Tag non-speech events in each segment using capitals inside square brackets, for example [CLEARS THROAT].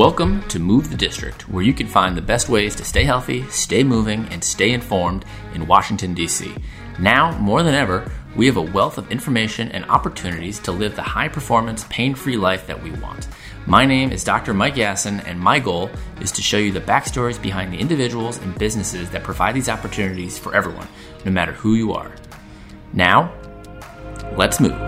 Welcome to Move the District, where you can find the best ways to stay healthy, stay moving, and stay informed in Washington, D.C. Now, more than ever, we have a wealth of information and opportunities to live the high performance, pain free life that we want. My name is Dr. Mike Yassin, and my goal is to show you the backstories behind the individuals and businesses that provide these opportunities for everyone, no matter who you are. Now, let's move.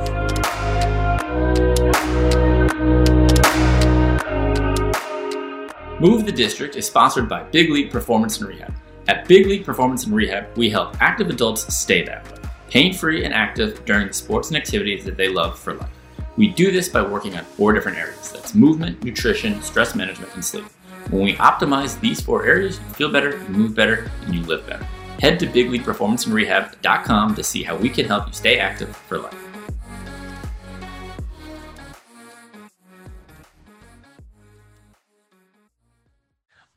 Move the District is sponsored by Big League Performance and Rehab. At Big League Performance and Rehab, we help active adults stay that way, pain free and active during the sports and activities that they love for life. We do this by working on four different areas that's movement, nutrition, stress management, and sleep. When we optimize these four areas, you feel better, you move better, and you live better. Head to bigleagueperformanceandrehab.com to see how we can help you stay active for life.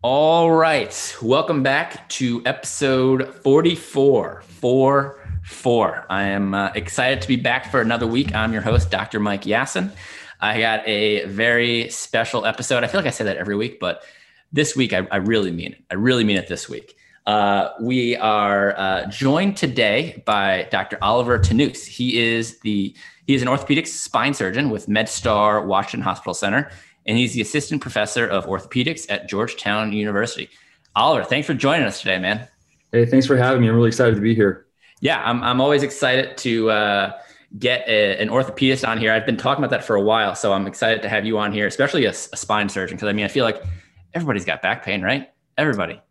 All right. Welcome back to episode 44. 4 4. I am uh, excited to be back for another week. I'm your host, Dr. Mike Yassin. I got a very special episode. I feel like I say that every week, but this week I, I really mean it. I really mean it this week. Uh, we are uh, joined today by Dr. Oliver Tannous. He is the he is an orthopedic spine surgeon with MedStar Washington Hospital Center and he's the assistant professor of orthopedics at Georgetown University. Oliver, thanks for joining us today, man. Hey, thanks for having me. I'm really excited to be here. Yeah, I'm, I'm always excited to uh, get a, an orthopedist on here. I've been talking about that for a while, so I'm excited to have you on here, especially a, a spine surgeon, because I mean, I feel like everybody's got back pain, right? Everybody.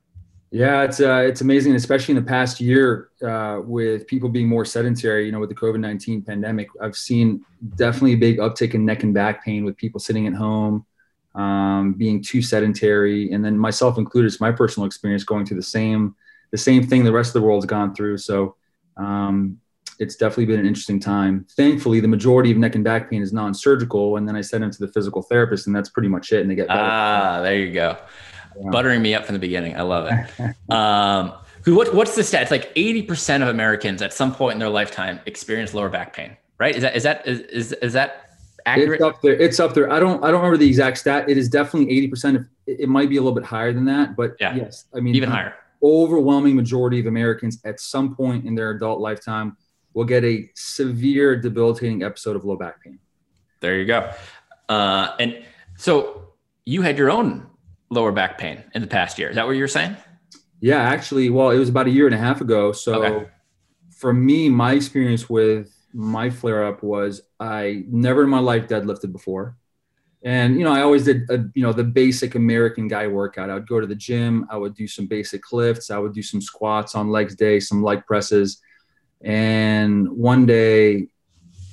Yeah, it's uh, it's amazing, especially in the past year uh, with people being more sedentary. You know, with the COVID nineteen pandemic, I've seen definitely a big uptick in neck and back pain with people sitting at home, um, being too sedentary, and then myself included. It's my personal experience going through the same the same thing the rest of the world's gone through. So um, it's definitely been an interesting time. Thankfully, the majority of neck and back pain is non-surgical, and then I send them to the physical therapist, and that's pretty much it, and they get better. Ah, there you go yeah. buttering me up from the beginning. I love it. um, what, what's the stat? It's like 80% of Americans at some point in their lifetime experience lower back pain, right? Is that, is that, is, is, is that accurate? It's up there. It's up there. I don't, I don't remember the exact stat. It is definitely 80%. It, it might be a little bit higher than that, but yeah. yes, I mean, even higher. Overwhelming majority of Americans at some point in their adult lifetime will get a severe debilitating episode of low back pain. There you go. Uh, and so you had your own lower back pain in the past year. Is that what you're saying? Yeah, actually, well, it was about a year and a half ago. So okay. for me, my experience with my flare up was I never in my life deadlifted before. And, you know, I always did, a, you know, the basic American guy workout. I would go to the gym. I would do some basic lifts. I would do some squats on legs day, some leg presses. And one day,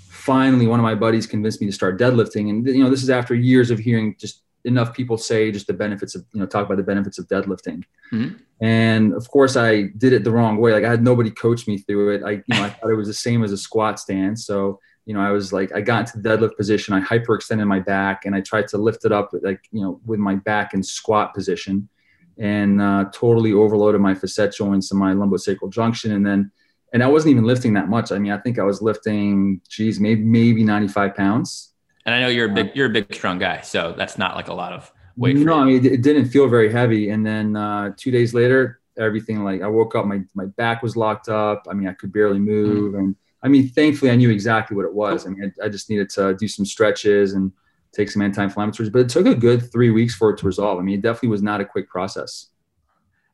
finally, one of my buddies convinced me to start deadlifting. And, you know, this is after years of hearing just enough people say just the benefits of you know talk about the benefits of deadlifting. Mm-hmm. and of course i did it the wrong way. Like i had nobody coach me through it. I you know i [LAUGHS] thought it was the same as a squat stand. So you know i was like i got into the deadlift position. I hyperextended my back and i tried to lift it up like you know with my back in squat position and uh, totally overloaded my facet joints and my lumbosacral junction. And then and i wasn't even lifting that much. I mean i think i was lifting geez maybe maybe 95 pounds and I know you're a big, you're a big, strong guy, so that's not like a lot of weight. No, I mean it didn't feel very heavy. And then uh, two days later, everything like I woke up, my my back was locked up. I mean, I could barely move, mm. and I mean, thankfully, I knew exactly what it was. I mean, I, I just needed to do some stretches and take some anti-inflammatories, but it took a good three weeks for it to resolve. I mean, it definitely was not a quick process.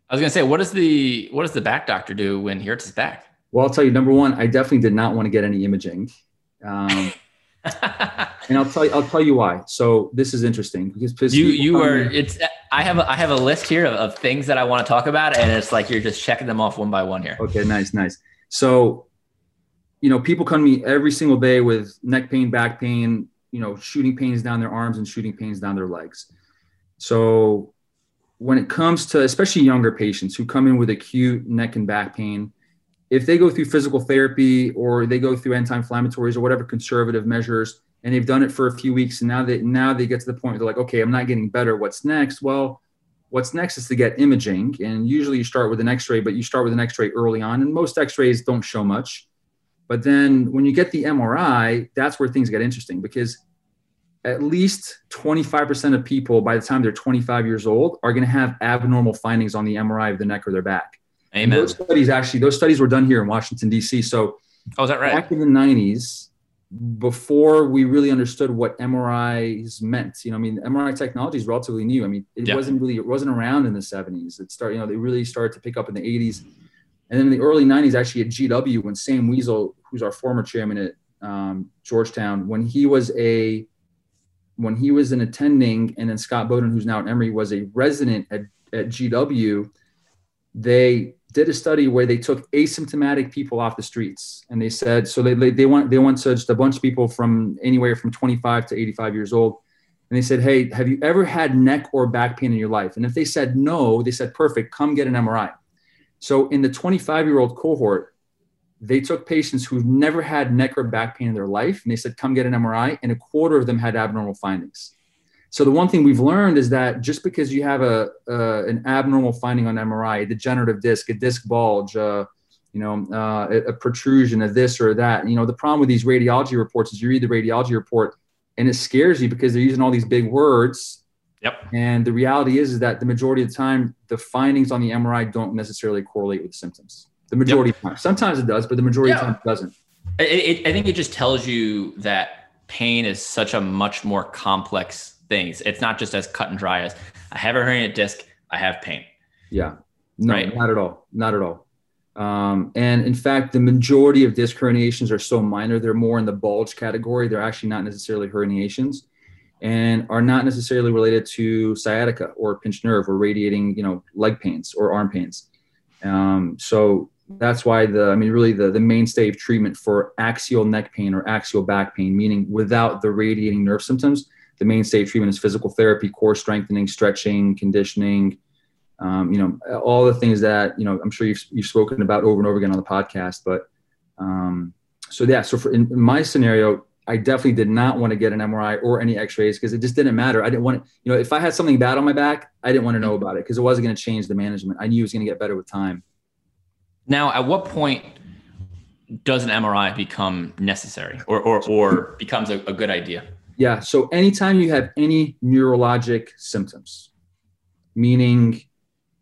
I was gonna say, what does the what does the back doctor do when he hurts his back? Well, I'll tell you. Number one, I definitely did not want to get any imaging. Um, and I'll tell you, I'll tell you why. So this is interesting because you you are it's I have a, I have a list here of, of things that I want to talk about, and it's like you're just checking them off one by one here. Okay, nice, nice. So, you know, people come to me every single day with neck pain, back pain, you know, shooting pains down their arms and shooting pains down their legs. So, when it comes to especially younger patients who come in with acute neck and back pain, if they go through physical therapy or they go through anti-inflammatories or whatever conservative measures and they've done it for a few weeks and now they now they get to the point where they're like okay i'm not getting better. What's next? Well what's next is to get imaging and usually you start with an x-ray but you start with an x-ray early on and most x-rays don't show much. But then when you get the mri that's where things get interesting because at least 25% of people by the time they're 25 years old are going to have abnormal findings on the MRI of the neck or their back. Amen. those studies actually, those studies were done here in Washington, D.C. So oh, is that right? Back in the 90s, before we really understood what MRIs meant, you know, I mean, MRI technology is relatively new. I mean, it yeah. wasn't really, it wasn't around in the 70s. It started, you know, they really started to pick up in the 80s. And then in the early 90s, actually at GW, when Sam Wiesel, who's our former chairman at um, Georgetown, when he was a when he was an attending, and then Scott Boden, who's now at Emory, was a resident at, at GW, they did a study where they took asymptomatic people off the streets and they said so they, they want they went to just a bunch of people from anywhere from 25 to 85 years old and they said hey have you ever had neck or back pain in your life? And if they said no they said perfect come get an mri so in the 25 year old cohort they took patients who've never had neck or back pain in their life and they said come get an mri and a quarter of them had abnormal findings so the one thing we've learned is that just because you have a uh, an abnormal finding on MRI, a degenerative disc, a disc bulge, uh, you know, uh, a, a, protrusion, of this or that, you know, the problem with these radiology reports is you read the radiology report and it scares you because they're using all these big words. Yep. And the reality is, is that the majority of the time, the findings on the MRI don't necessarily correlate with symptoms. The majority yep. of time. Sometimes it does, but the majority yeah. of the time it doesn't. It, it, I think it just tells you that pain is such a much more complex things. It's not just as cut and dry as I have a herniated disc, I have pain. Yeah, no, right? not at all, not at all. Um, and in fact, the majority of disc herniations are so minor; they're more in the bulge category. They're actually not necessarily herniations, and are not necessarily related to sciatica or pinched nerve or radiating, you know, leg pains or arm pains. Um, so that's why the, I mean, really the the mainstay of treatment for axial neck pain or axial back pain, meaning without the radiating nerve symptoms, the mainstay treatment is physical therapy, core strengthening, stretching, conditioning, um, you know, all the things that, you know, I'm sure you've, you've spoken about over and over again on the podcast. But um, so, yeah, so for, in, in my scenario, I definitely did not want to get an MRI or any x-rays because it just didn't matter. I didn't want to, you know, if I had something bad on my back, I didn't want to know about it because it wasn't going to change the management. I knew it was going to get better with time. Now, at what point does an MRI become necessary or, or, or becomes a, a good idea? Yeah. So anytime you have any neurologic symptoms, meaning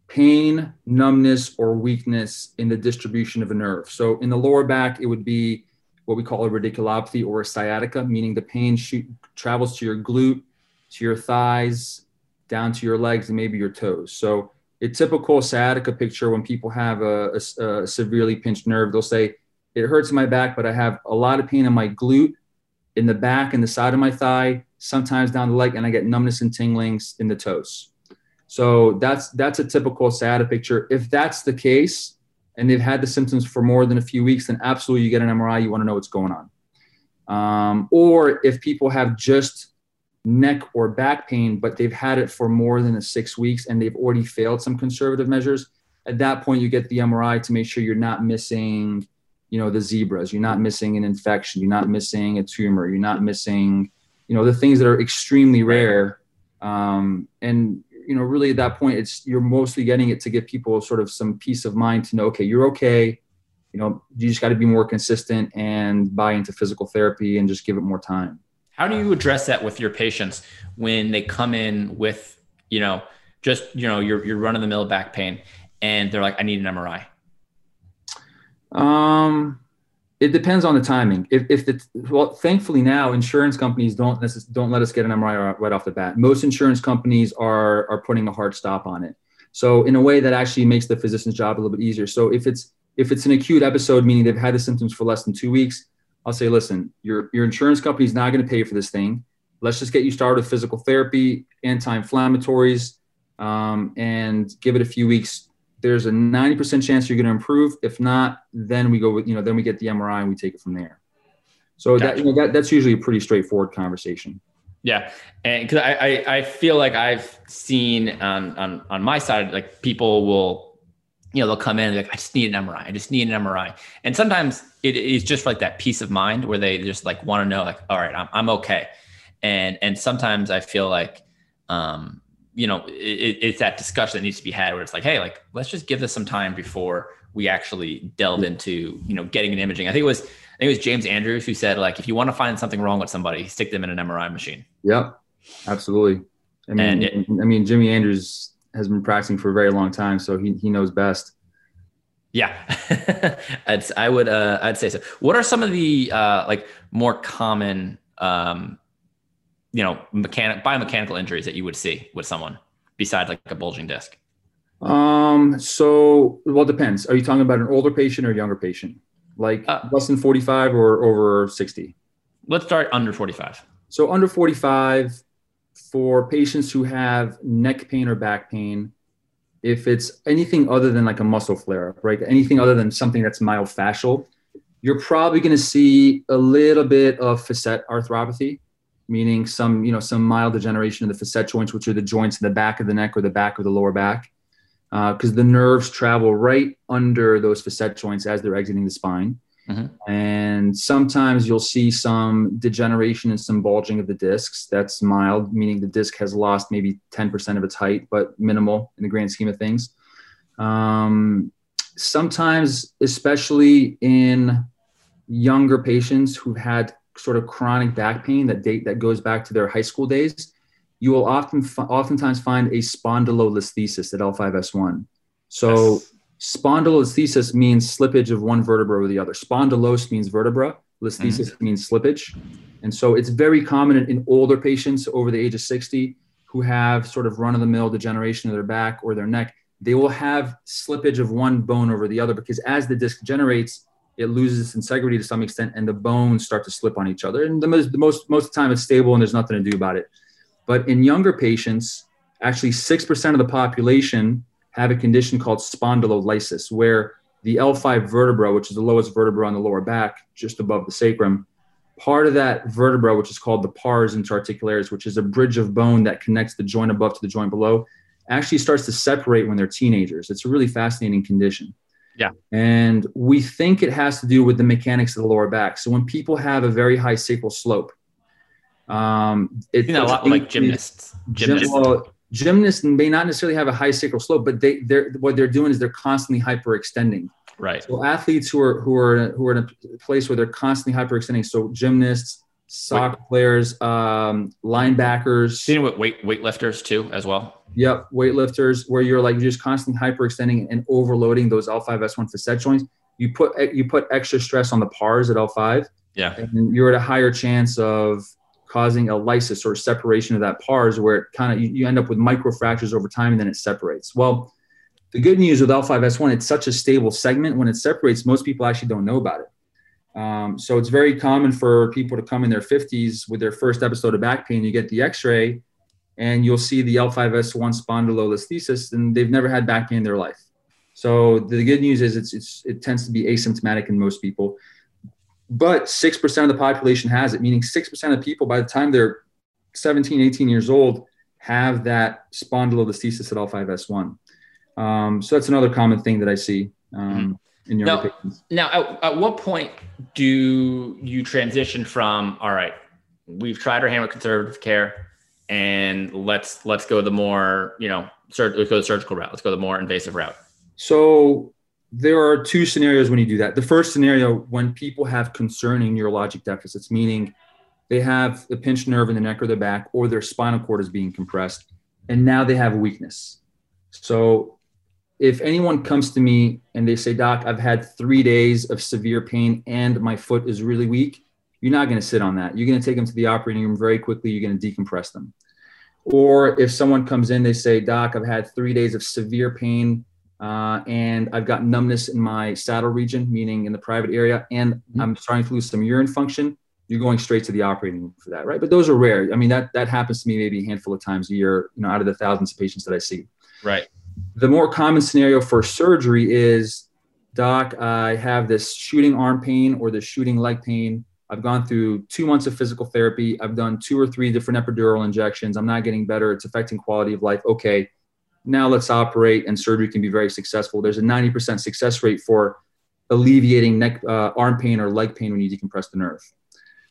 pain, numbness, or weakness in the distribution of a nerve. So in the lower back, it would be what we call a radiculopathy or a sciatica, meaning the pain shoot, travels to your glute, to your thighs, down to your legs, and maybe your toes. So a typical sciatica picture when people have a, a, a severely pinched nerve, they'll say, it hurts in my back, but I have a lot of pain in my glute in the back and the side of my thigh, sometimes down the leg, and I get numbness and tinglings in the toes. So that's that's a typical sciatica picture. If that's the case, and they've had the symptoms for more than a few weeks, then absolutely you get an MRI. You want to know what's going on. Um, or if people have just neck or back pain, but they've had it for more than six weeks and they've already failed some conservative measures, at that point you get the MRI to make sure you're not missing you know the zebras. You're not missing an infection. You're not missing a tumor. You're not missing you know the things that are extremely rare. Um, and you know really at that point it's you're mostly getting it to give people sort of some peace of mind to know okay you're okay. You know you just got to be more consistent and buy into physical therapy and just give it more time. How do you address that with your patients when they come in with you know just you know you're, you're run of the mill back pain and they're like i need an mri um, it depends on the timing. If, if the well, thankfully now insurance companies don't necess- don't let us get an MRI right off the bat. Most insurance companies are are putting a hard stop on it. So in a way that actually makes the physician's job a little bit easier. So if it's if it's an acute episode, meaning they've had the symptoms for less than two weeks, I'll say, listen, your your insurance company is not going to pay for this thing. Let's just get you started with physical therapy, anti-inflammatories, um, and give it a few weeks there's a 90% chance you're going to improve. If not, then we go with, you know, then we get the MRI and we take it from there. So gotcha. that, you know, that, that's usually a pretty straightforward conversation. Yeah. And cause I, I, I feel like I've seen on, on, on my side, like people will, you know, they'll come in like, I just need an MRI. I just need an MRI. And sometimes it is just like that peace of mind where they just like want to know like, all right, I'm, I'm okay. And, and sometimes I feel like, um, you know, it, it's that discussion that needs to be had where it's like, hey, like let's just give this some time before we actually delve into you know getting an imaging. I think it was I think it was James Andrews who said like if you want to find something wrong with somebody, stick them in an MRI machine. Yep, absolutely. I mean, it, I mean, Jimmy Andrews has been practicing for a very long time, so he he knows best. Yeah, [LAUGHS] I'd, I would uh, I'd say so. What are some of the uh, like more common um, you know mechanic biomechanical injuries that you would see with someone besides like a bulging disc? Um, so well, it depends. Are you talking about an older patient or a younger patient? Like uh, less than 45 or over 60? Let's start under 45. So under 45 for patients who have neck pain or back pain, if it's anything other than like a muscle flare up, right? Anything other than something that's myofascial, you're probably going to see a little bit of facet arthropathy, meaning some, you know, some mild degeneration of the facet joints, which are the joints in the back of the neck or the back of the lower back because uh, the nerves travel right under those facet joints as they're exiting the spine. Mm-hmm. And sometimes you'll see some degeneration and some bulging of the discs. That's mild, meaning the disc has lost maybe 10% of its height, but minimal in the grand scheme of things. Um, sometimes, especially in younger patients who've had sort of chronic back pain that date that goes back to their high school days, you will often oftentimes find a spondylolisthesis at L5S1. So yes. spondylolisthesis means slippage of one vertebra or the other. Spondylos means vertebra, listhesis mm-hmm. means slippage. And so it's very common in, in older patients over the age of 60 who have sort of run of the mill degeneration of their back or their neck. They will have slippage of one bone over the other because as the disc generates, it loses its integrity to some extent and the bones start to slip on each other. And the most, the most, most of the time it's stable and there's nothing to do about it. But in younger patients, actually 6% of the population have a condition called spondylolysis, where the L5 vertebra, which is the lowest vertebra on the lower back, just above the sacrum, part of that vertebra, which is called the pars interarticularis, which is a bridge of bone that connects the joint above to the joint below, actually starts to separate when they're teenagers. It's a really fascinating condition. Yeah. And we think it has to do with the mechanics of the lower back. So when people have a very high sacral slope, um, it, you know, a lot like gymnasts. Gymnasts. Well, gymnasts may not necessarily have a high sacral slope, but they they're what they're doing is they're constantly hyperextending. Right. So athletes who are who are who are in a place where they're constantly hyperextending. So gymnasts, soccer Wait. players, um, linebackers. Seen with weight weightlifters too, as well. Yep, weightlifters, where you're like you're just constantly hyperextending and overloading those L5S1 facet joints. You put you put extra stress on the pars at L5. Yeah. And you're at a higher chance of causing a lysis or separation of that pars where it kind of you, you, end up with microfractures over time and then it separates. Well, the good news with L5S1, it's such a stable segment. When it separates, most people actually don't know about it. Um, so it's very common for people to come in their 50s with their first episode of back pain. You get the X-ray, and you'll see the L5S1 spondylolisthesis, and they've never had back pain in their life. So the good news is it's, it's it tends to be asymptomatic in most people but 6% of the population has it, meaning 6% of people by the time they're 17, 18 years old have that spondylolisthesis at L5S1. Um, so that's another common thing that I see um, mm-hmm. In your now, patients. Now, at, at what point do you transition from, all right, we've tried our hand with conservative care and let's, let's go the more, you know, sur- let's go the surgical route. Let's go the more invasive route. So there are two scenarios when you do that. The first scenario, when people have concerning neurologic deficits, meaning they have a pinched nerve in the neck or the back, or their spinal cord is being compressed, and now they have weakness. So, if anyone comes to me and they say, Doc, I've had three days of severe pain and my foot is really weak, you're not going to sit on that. You're going to take them to the operating room very quickly. You're going to decompress them. Or if someone comes in, they say, Doc, I've had three days of severe pain uh, and I've got numbness in my saddle region, meaning in the private area, and mm-hmm. I'm starting to lose some urine function. You're going straight to the operating room for that, right? But those are rare. I mean, that that happens to me maybe a handful of times a year, you know, out of the thousands of patients that I see. Right. The more common scenario for surgery is, doc, I have this shooting arm pain or this shooting leg pain. I've gone through two months of physical therapy. I've done two or three different epidural injections. I'm not getting better. It's affecting quality of life. Okay, now let's operate and surgery can be very successful. There's a 90% success rate for alleviating neck, uh, arm pain or leg pain when you decompress the nerve.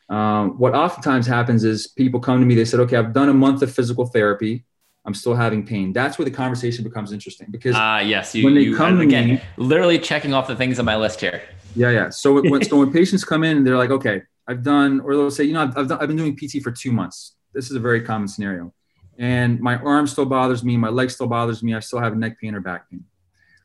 Um, what oftentimes happens is people come to me, they said, okay, I've done a month of physical therapy. I'm still having pain. That's where the conversation becomes interesting because uh, yes, you, when they you, come again, me, literally checking off the things on my list here. Yeah, yeah. So when so when [LAUGHS] patients come in and they're like, okay, I've done, or they'll say, you know, I've I've, done, I've been doing PT for two months. This is a very common scenario, and my arm still bothers me, my leg still bothers me, I still have neck pain or back pain.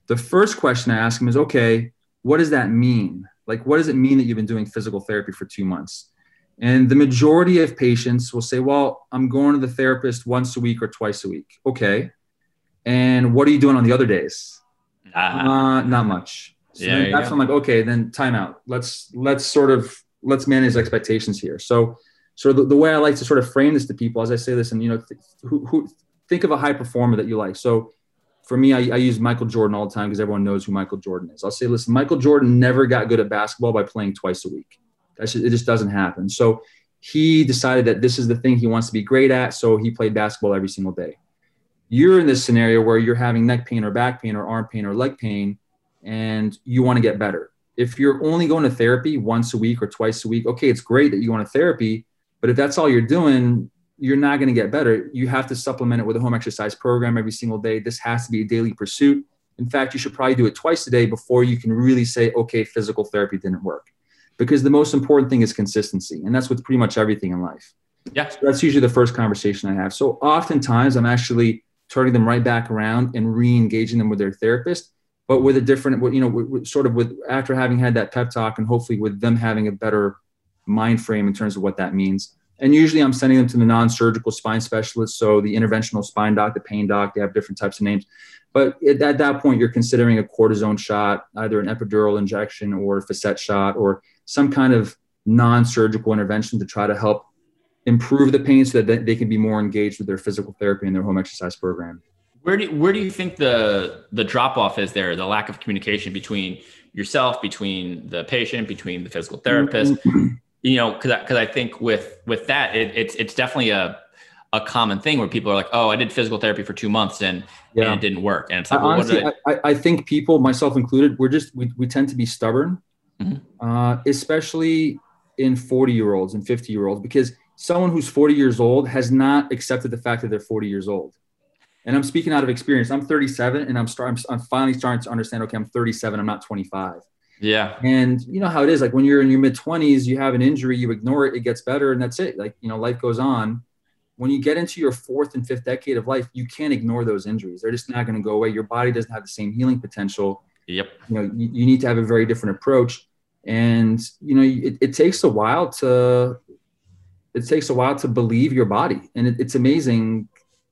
The first question I ask them is, okay, what does that mean? Like, what does it mean that you've been doing physical therapy for two months? And the majority of patients will say, Well, I'm going to the therapist once a week or twice a week. Okay. And what are you doing on the other days? Uh, not much. So yeah, that's when I'm like, okay, then time out. Let's let's sort of let's manage expectations here. So so the, the way I like to sort of frame this to people as I say this, and you know, th- who, who think of a high performer that you like. So for me, I, I use Michael Jordan all the time because everyone knows who Michael Jordan is. I'll say, listen, Michael Jordan never got good at basketball by playing twice a week. Just, it just doesn't happen. So he decided that this is the thing he wants to be great at. So he played basketball every single day. You're in this scenario where you're having neck pain or back pain or arm pain or leg pain, and you want to get better. If you're only going to therapy once a week or twice a week, okay, it's great that you go to therapy. But if that's all you're doing, you're not going to get better. You have to supplement it with a home exercise program every single day. This has to be a daily pursuit. In fact, you should probably do it twice a day before you can really say, okay, physical therapy didn't work because the most important thing is consistency. And that's with pretty much everything in life. Yeah. So that's usually the first conversation I have. So oftentimes I'm actually turning them right back around and re-engaging them with their therapist, but with a different, you know, sort of with after having had that pep talk and hopefully with them having a better mind frame in terms of what that means. And usually I'm sending them to the non-surgical spine specialist. So the interventional spine doc, the pain doc, they have different types of names. But at that point, you're considering a cortisone shot, either an epidural injection or a facet shot, or some kind of non-surgical intervention to try to help improve the pain so that they can be more engaged with their physical therapy and their home exercise program. Where do where do you think the the drop off is there? The lack of communication between yourself, between the patient, between the physical therapist. Mm-hmm. you know, because because I, I, think with with that, it, it's it's definitely a a common thing where people are like, "Oh, I did physical therapy for two months and, yeah. and it didn't work." And it's like, well, honestly, I, I, I, think people, myself included, we're just we, we tend to be stubborn mm-hmm. uh, especially in 40 year olds and 50 year olds, because someone who's 40 years old has not accepted the fact that they're 40 years old. And I'm speaking out of experience. I'm 37 and I'm, start, I'm, I'm finally starting to understand, okay, I'm 37, I'm not 25. Yeah. And you know how it is. Like when you're in your mid 20s, you have an injury, you ignore it, it gets better, and that's it. Like, you know, life goes on. When you get into your fourth and fifth decade of life, you can't ignore those injuries. They're just not going to go away. Your body doesn't have the same healing potential. Yep. You know, you, you need to have a very different approach and you know it, it, takes a while to it takes a while to believe your body. And it, it's amazing.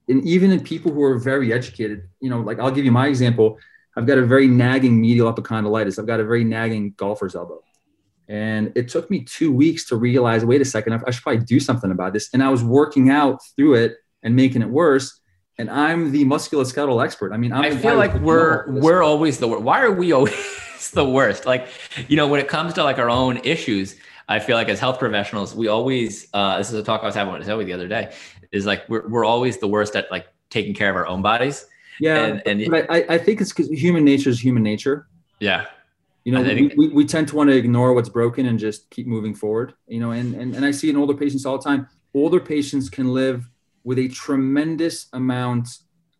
And even in people who are very educated you know like i'll give you my example. I've got a very nagging medial epicondylitis. I've got a very nagging golfer's elbow. And it took me two weeks to realize wait a second i should probably do something about this. And i was working out through it and making it worse. And i'm the musculoskeletal expert. I mean I'm i feel like we're we're always the why are we always it's the worst. Like, you know, when it comes to like our own issues, I feel like as health professionals, we always, uh, this is a talk I was having with Zoe the other day, is like, we're, we're always the worst at like taking care of our own bodies. Yeah. And, and I, I think it's because human nature is human nature. Yeah. You know, we, we, we, tend to want to ignore what's broken and just keep moving forward, you know, and, and, and I see in older patients all the time, older patients can live with a tremendous amount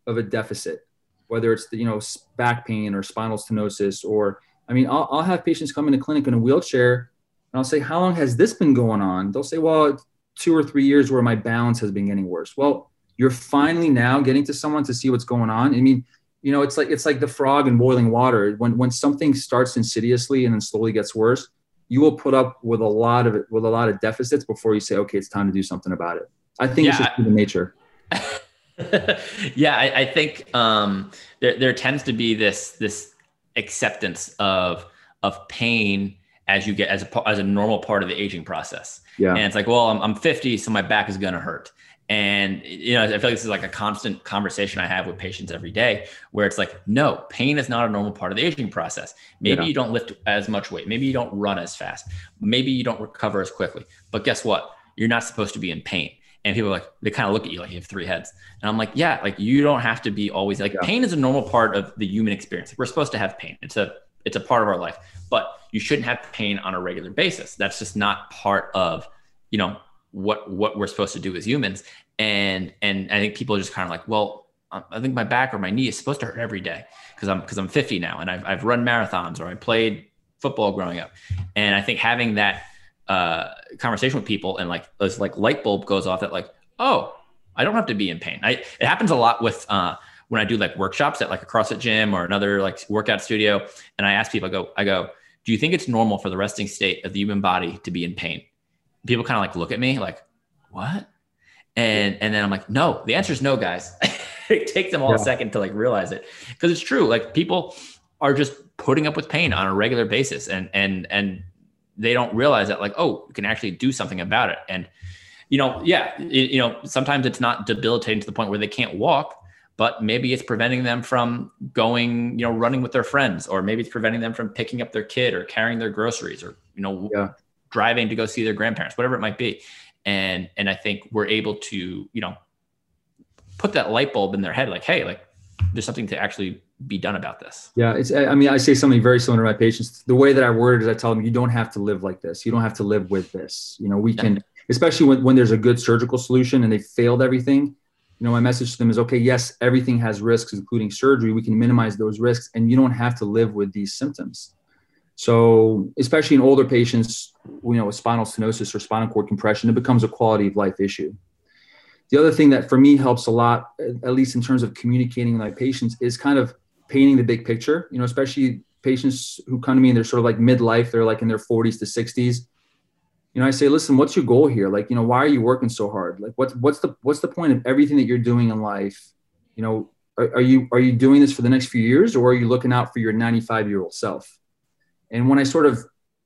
of a deficit, whether it's the, you know, back pain or spinal stenosis or I mean, I'll, I'll have patients come in into clinic in a wheelchair and I'll say, How long has this been going on? They'll say, Well, two or three years where my balance has been getting worse. Well, you're finally now getting to someone to see what's going on. I mean, you know, it's like it's like the frog in boiling water. When when something starts insidiously and then slowly gets worse, you will put up with a lot of it with a lot of deficits before you say, okay, it's time to do something about it. I think yeah. it's just human nature. [LAUGHS] yeah, I, I think um, there there tends to be this this acceptance of of pain as you get as a as a normal part of the aging process. Yeah. And it's like, well, I'm, I'm 50, so my back is gonna hurt. And you know, I feel like this is like a constant conversation I have with patients every day, where it's like, no, pain is not a normal part of the aging process. Maybe yeah. you don't lift as much weight, maybe you don't run as fast, maybe you don't recover as quickly. But guess what? You're not supposed to be in pain. And people like they kind of look at you like you have three heads. And I'm like, yeah, like you don't have to be always like yeah. pain is a normal part of the human experience. We're supposed to have pain. It's a it's a part of our life, but you shouldn't have pain on a regular basis. That's just not part of, you know, what what we're supposed to do as humans. and and I think people are just kind of like, well, I think my back or my knee is supposed to hurt every day because I'm because I'm 50 now and I've I've run marathons or I played football growing up, and I think having that uh, conversation with people and like this like light bulb goes off that like oh I don't have to be in pain. I it happens a lot with uh, when I do like workshops at like a CrossFit gym or another like workout studio, and I ask people, I go I go, do you think it's normal for the resting state of the human body to be in pain? People kind of like look at me like what, and and then I'm like no. The answer is no, guys. [LAUGHS] it takes them all yeah. a second to like realize it because it's true. Like people are just putting up with pain on a regular basis and and and they don't realize that like oh you can actually do something about it and you know yeah it, you know sometimes it's not debilitating to the point where they can't walk but maybe it's preventing them from going you know running with their friends or maybe it's preventing them from picking up their kid or carrying their groceries or you know yeah. driving to go see their grandparents whatever it might be and and i think we're able to you know put that light bulb in their head like hey like there's something to actually be done about this? Yeah, it's. I mean, I say something very similar to my patients. The way that I word it is, I tell them, you don't have to live like this. You don't have to live with this. You know, we yeah. can, especially when, when there's a good surgical solution and they failed everything. You know, my message to them is, okay, yes, everything has risks, including surgery. We can minimize those risks, and you don't have to live with these symptoms. So, especially in older patients, you know, with spinal stenosis or spinal cord compression, it becomes a quality of life issue. The other thing that for me helps a lot, at least in terms of communicating with my patients, is kind of painting the big picture, you know, especially patients who come to me and they're sort of like midlife, they're like in their 40s to 60s. You know, I say, listen, what's your goal here? Like, you know, why are you working so hard? Like, what's what's the what's the point of everything that you're doing in life? You know, are, are you are you doing this for the next few years, or are you looking out for your 95 year old self? And when I sort of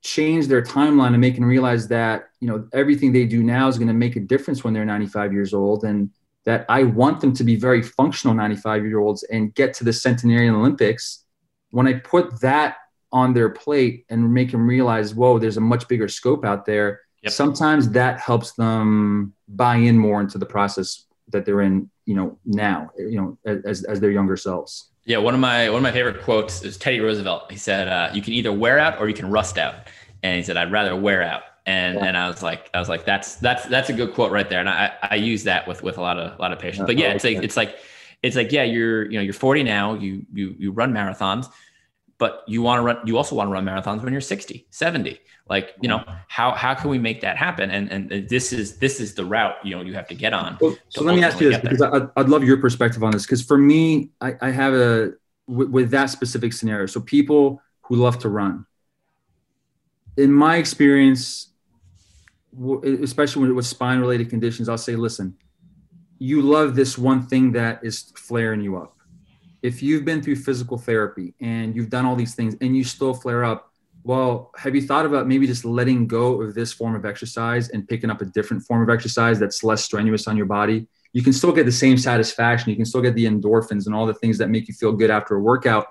change their timeline and make them realize that you know everything they do now is going to make a difference when they're 95 years old, and that I want them to be very functional 95 year olds and get to the centenarian Olympics, when I put that on their plate and make them realize, whoa, there's a much bigger scope out there, yep. sometimes that helps them buy in more into the process that they're in, you know, now, you know, as, as their younger selves. Yeah, one of my one of my favorite quotes is Teddy Roosevelt. He said, uh, "You can either wear out or you can rust out," and he said, "I'd rather wear out." And yeah. and I was like I was like that's that's that's a good quote right there. And I I use that with with a lot of a lot of patients. But yeah it's like it's like it's like yeah you're you know you're 40 now you you you run marathons but you want to run you also want to run marathons when you're 60 70 like you know mm-hmm. how how can we make that happen? And and this is this is the route you know you have to get on well, so let me ask you this because I'd, I'd love your perspective on this because for me I, I have a with, with that specific scenario. So people who love to run. In my experience especially with spine related conditions, I'll say, listen, you love this one thing that is flaring you up. If you've been through physical therapy and you've done all these things and you still flare up, well, have you thought about maybe just letting go of this form of exercise and picking up a different form of exercise that's less strenuous on your body? You can still get the same satisfaction. You can still get the endorphins and all the things that make you feel good after a workout,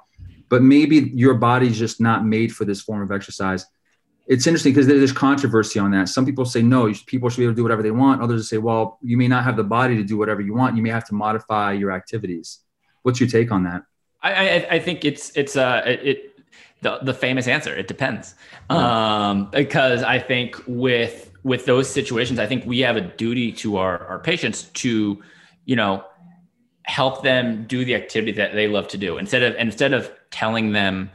but maybe your body's just not made for this form of exercise it's interesting because there's controversy on that. Some people say no, people should be able to do whatever they want. Others say, well, you may not have the body to do whatever you want. You may have to modify your activities. What's your take on that? I, I, I think it's it's uh it the the famous answer. It depends, um, because I think with with those situations, I think we have a duty to our our patients to, you know, help them do the activity that they love to do instead of instead of telling them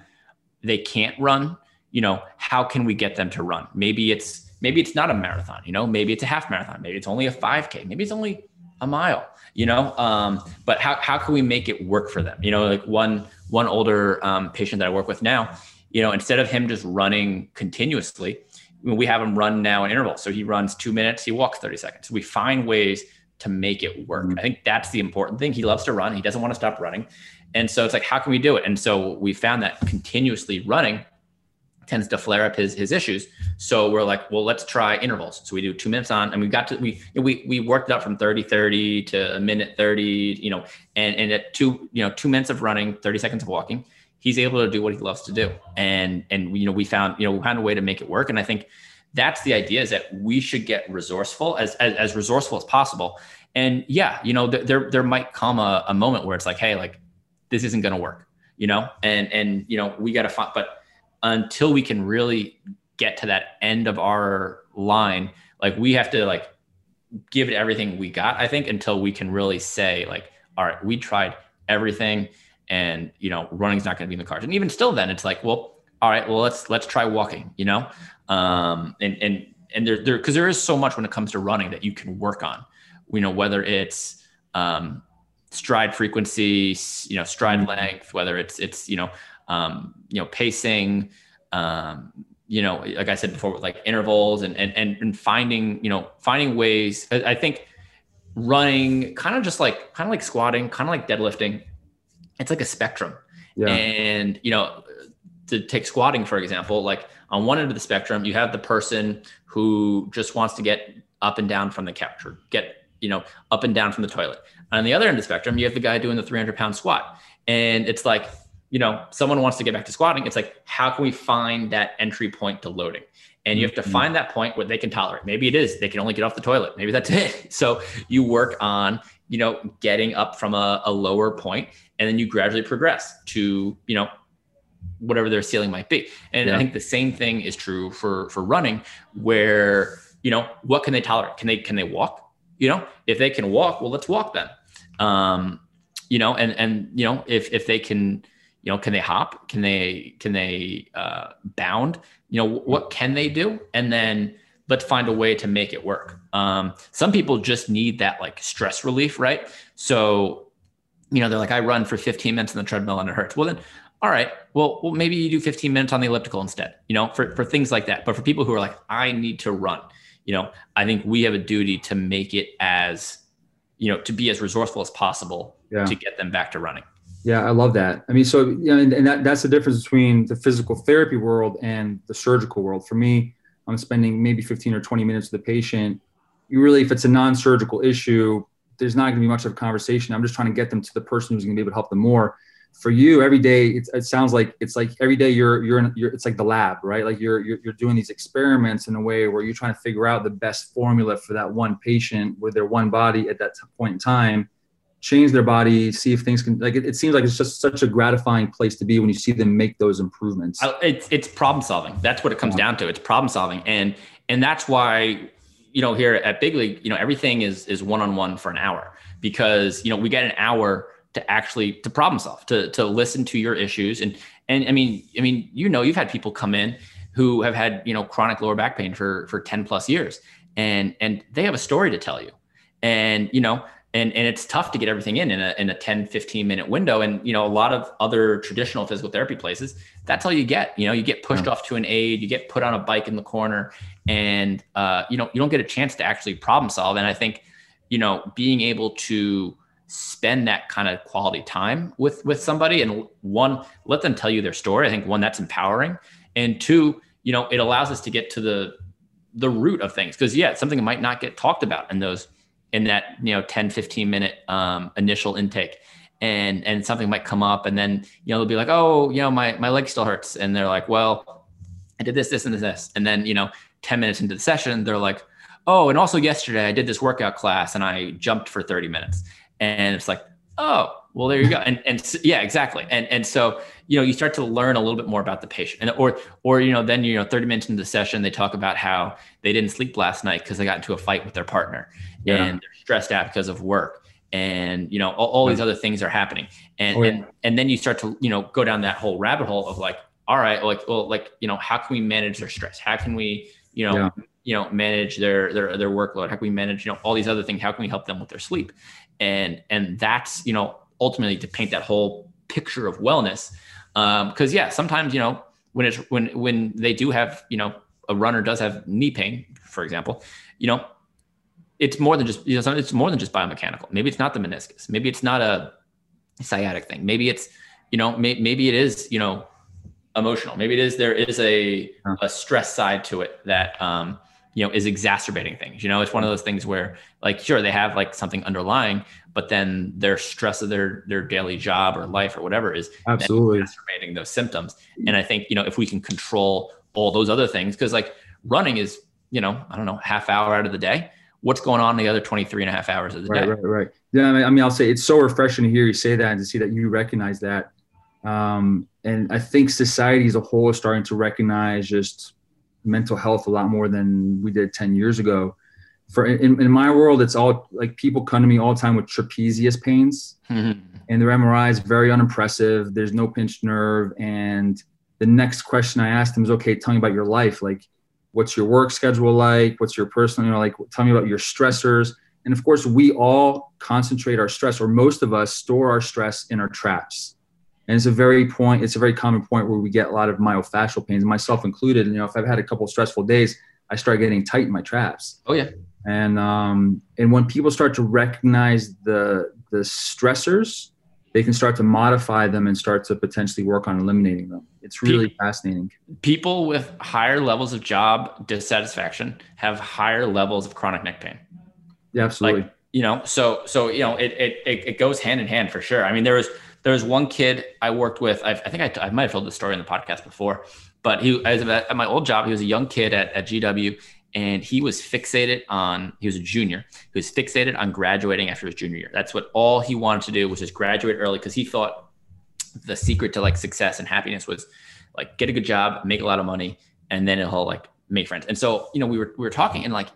they can't run you know, how can we get them to run? Maybe it's maybe it's not a marathon, you know, maybe it's a half marathon, maybe it's only a 5K, maybe it's only a mile, you know. Um, but how how can we make it work for them? You know, like one one older um, patient that I work with now, you know, instead of him just running continuously, we have him run now in intervals. So he runs two minutes, he walks 30 seconds. So we find ways to make it work. Mm-hmm. I think that's the important thing. He loves to run. He doesn't want to stop running. And so it's like, how can we do it? And so we found that continuously running tends to flare up his his issues. So we're like, well, let's try intervals. So we do two minutes on, and we got to we we we worked it up from 30 30 to a minute 30, you know, and and at two you know two minutes of running, 30 seconds of walking, he's able to do what he loves to do. And and you know we found you know we found a way to make it work. And I think that's the idea is that we should get resourceful as as, as resourceful as possible. And yeah, you know, th- there there might come a, a moment where it's like, hey, like this isn't going to work, you know, and and you know we got to find, but until we can really get to that end of our line like we have to like give it everything we got, I think, until we can really say, like, all right, we tried everything and you know, running's not going to be in the cards. And even still then it's like, well, all right, well, let's let's try walking, you know? Um and and and there there because there is so much when it comes to running that you can work on. You know, whether it's um stride frequency, you know, stride length, whether it's it's, you know, um, you know, pacing, um, you know, like I said before, like intervals and, and, and, and finding, you know, finding ways, I think running kind of just like, kind of like squatting, kind of like deadlifting. It's like a spectrum. Yeah. And, you know, to take squatting, for example, like on one end of the spectrum, you have the person who just wants to get up and down from the couch or get, you know, up and down from the toilet. And on the other end of the spectrum, you have the guy doing the 300 pound squat. And it's like, you know, someone wants to get back to squatting. It's like, how can we find that entry point to loading? And you have to mm-hmm. find that point where they can tolerate. Maybe it is they can only get off the toilet. Maybe that's [LAUGHS] it. So you work on, you know, getting up from a, a lower point, and then you gradually progress to, you know, whatever their ceiling might be. And yeah. I think the same thing is true for for running, where you know, what can they tolerate? Can they can they walk? You know, if they can walk, well, let's walk then. Um, you know, and and you know, if if they can you know can they hop? Can they can they uh, bound? You know what can they do? And then let's find a way to make it work. Um, some people just need that like stress relief right? So you know they're like i run for 15 minutes on the treadmill and it hurts. Well then all right well, well maybe you do 15 minutes on the elliptical instead you know for, for things like that. But for people who are like i need to run you know i think we have a duty to make it as you know to be as resourceful as possible yeah. to get them back to running yeah, I love that. I mean, so you know, and, and that, that's the difference between the physical therapy world and the surgical world. For me, I'm spending maybe 15 or 20 minutes with the patient. You really, if it's a non-surgical issue, there's not going to be much of a conversation. I'm just trying to get them to the person who's going to be able to help them more. For you, every day, it sounds like it's like every day you're you're, in, you're it's like the lab, right? Like you're, you're you're doing these experiments in a way where you're trying to figure out the best formula for that one patient with their one body at that point in time change their body, see if things can like it, it, seems like it's just such a gratifying place to be when you see them make those improvements. It's it's problem solving. That's what it comes yeah. down to. It's problem solving. And and that's why you know here at Big League, you know, everything is is one on one for an hour because you know we get an hour to actually to problem solve, to to listen to your issues. And and I mean, I mean, you know, you've had people come in who have had, you know, chronic lower back pain for for 10 plus years and and they have a story to tell you. And you know, and and it's tough to get everything in in a, in a 10 15 minute window. And you know a lot of other traditional physical therapy places that's all you get. You know you get pushed yeah. off to an aid you get put on a bike in the corner and uh, you know you don't get a chance to actually problem solve. And i think you know being able to spend that kind of quality time with with somebody and one let them tell you their story i think one that's empowering. And two you know it allows us to get to the the root of things. Because yeah something might not get talked about in those in that you know 10 15 minute um, initial intake. And and something might come up and then you know they'll be like oh you know my my leg still hurts. And they're like well i did this this and this. And then you know 10 minutes into the session they're like oh and also yesterday i did this workout class and i jumped for 30 minutes. And it's like oh well there you go and and yeah exactly and and so you know you start to learn a little bit more about the patient and or or you know then you know 30 minutes into the session they talk about how they didn't sleep last night because they got into a fight with their partner yeah. and they're stressed out because of work and you know all, all these other things are happening and, oh, yeah. and and then you start to you know go down that whole rabbit hole of like all right like well like you know how can we manage their stress how can we you know yeah. you know manage their their their workload how can we manage you know all these other things how can we help them with their sleep and and that's you know ultimately to paint that whole picture of wellness. Because um, yeah sometimes you know when it's when when they do have you know a runner does have knee pain for example you know it's more than just you know it's more than just biomechanical. Maybe it's not the meniscus. Maybe it's not a sciatic thing. Maybe it's you know may, maybe it is you know emotional. Maybe it is there is a a stress side to it that um you know is exacerbating things. You know it's one of those things where like sure they have like something underlying but then their stress of their their daily job or life or whatever is absolutely. exacerbating those symptoms. And i think you know if we can control all those other things because like running is you know i don't know half hour out of the day. What's going on the other 23 and a half hours of the right, day? right right. Yeah I mean, I will say it's so refreshing to hear you say that and to see that you recognize that. Um, and i think society as a whole is starting to recognize just mental health a lot more than we did 10 years ago for in, in my world, it's all like people come to me all the time with trapezius pains, mm-hmm. and their MRI is very unimpressive. There's no pinched nerve, and the next question I ask them is, okay, tell me about your life. Like, what's your work schedule like? What's your personal, you know, like, tell me about your stressors. And of course, we all concentrate our stress, or most of us store our stress in our traps. And it's a very point, it's a very common point where we get a lot of myofascial pains, myself included. And, you know, if I've had a couple stressful days, I start getting tight in my traps. Oh yeah. And um, and when people start to recognize the the stressors, they can start to modify them and start to potentially work on eliminating them. It's really people, fascinating. People with higher levels of job dissatisfaction have higher levels of chronic neck pain. Yeah, absolutely. Like, you know, so so you know, it, it it goes hand in hand for sure. I mean, there was there was one kid I worked with. I've, i think I, I might have told the story in the podcast before, but he was at my old job. He was a young kid at, at GW, and he was fixated on. He was a junior. He was fixated on graduating after his junior year. That's what all he wanted to do was just graduate early because he thought the secret to like success and happiness was like get a good job, make a lot of money, and then he'll like make friends. And so you know we were we were talking and like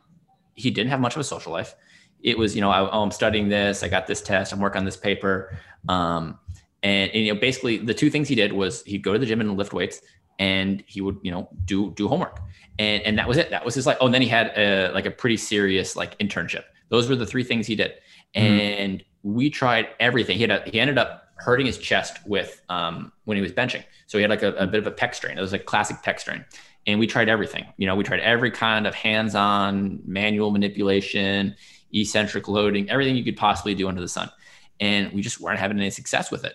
he didn't have much of a social life it was, you know, I, oh, I'm studying this, I got this test, I'm working on this paper. Um, and, and, you know, basically the two things he did was he'd go to the gym and lift weights and he would, you know, do, do homework. And, and that was it. That was his like, oh, and then he had a, like a pretty serious like internship. Those were the three things he did. Mm-hmm. And we tried everything. He had a, he ended up hurting his chest with, um, when he was benching. So he had like a, a bit of a pec strain. It was a classic pec strain and we tried everything. You know, we tried every kind of hands-on manual manipulation eccentric loading, everything you could possibly do under the sun. And we just weren't having any success with it.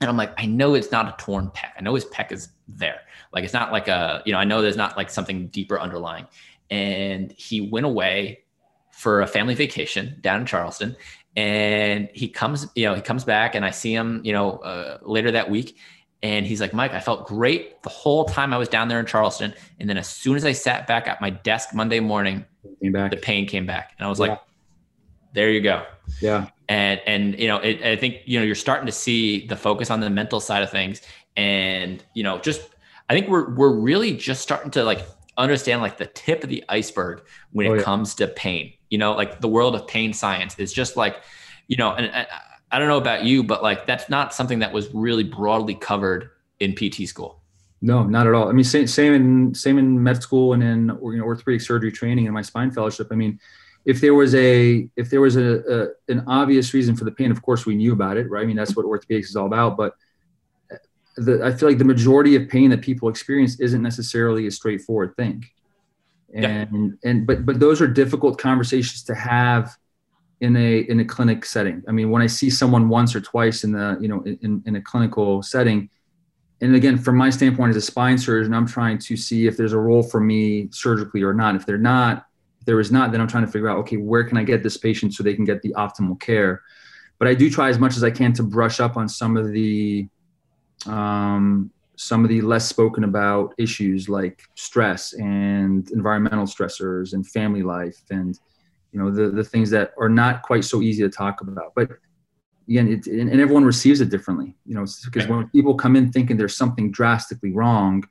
And I'm like, I know it's not a torn pec. I know his pec is there. Like it's not like a, you know, I know there's not like something deeper underlying. And he went away for a family vacation down in Charleston. And he comes, you know, he comes back and I see him, you know, uh, later that week. And he's like, Mike, I felt great the whole time I was down there in Charleston. And then as soon as I sat back at my desk Monday morning, the pain came back. And I was yeah. like, there you go. Yeah. And, and, you know, it, I think, you know, you're starting to see the focus on the mental side of things. And, you know, just, I think we're, we're really just starting to like understand like the tip of the iceberg when oh, it yeah. comes to pain, you know, like the world of pain science is just like, you know, and, and I don't know about you, but like that's not something that was really broadly covered in PT school. No, not at all. I mean, same, same in same in med school and in you know, orthopedic surgery training and my spine fellowship. I mean, if there was a if there was a, a, an obvious reason for the pain, of course we knew about it, right? I mean, that's what orthopedics is all about. But uh, the, I feel like the majority of pain that people experience isn't necessarily a straightforward thing, and yeah. and but but those are difficult conversations to have in a in a clinic setting. I mean, when I see someone once or twice in the you know in, in a clinical setting, and again, from my standpoint as a spine surgeon, I'm trying to see if there's a role for me surgically or not. If they're not, there is not, then I'm trying to figure out okay, where can I get this patient so they can get the optimal care. But I do try as much as I can to brush up on some of the um, some of the less spoken about issues like stress and environmental stressors and family life and you know the the things that are not quite so easy to talk about but again it, and, everyone receives it differently you know because when people come in thinking there's something drastically wrong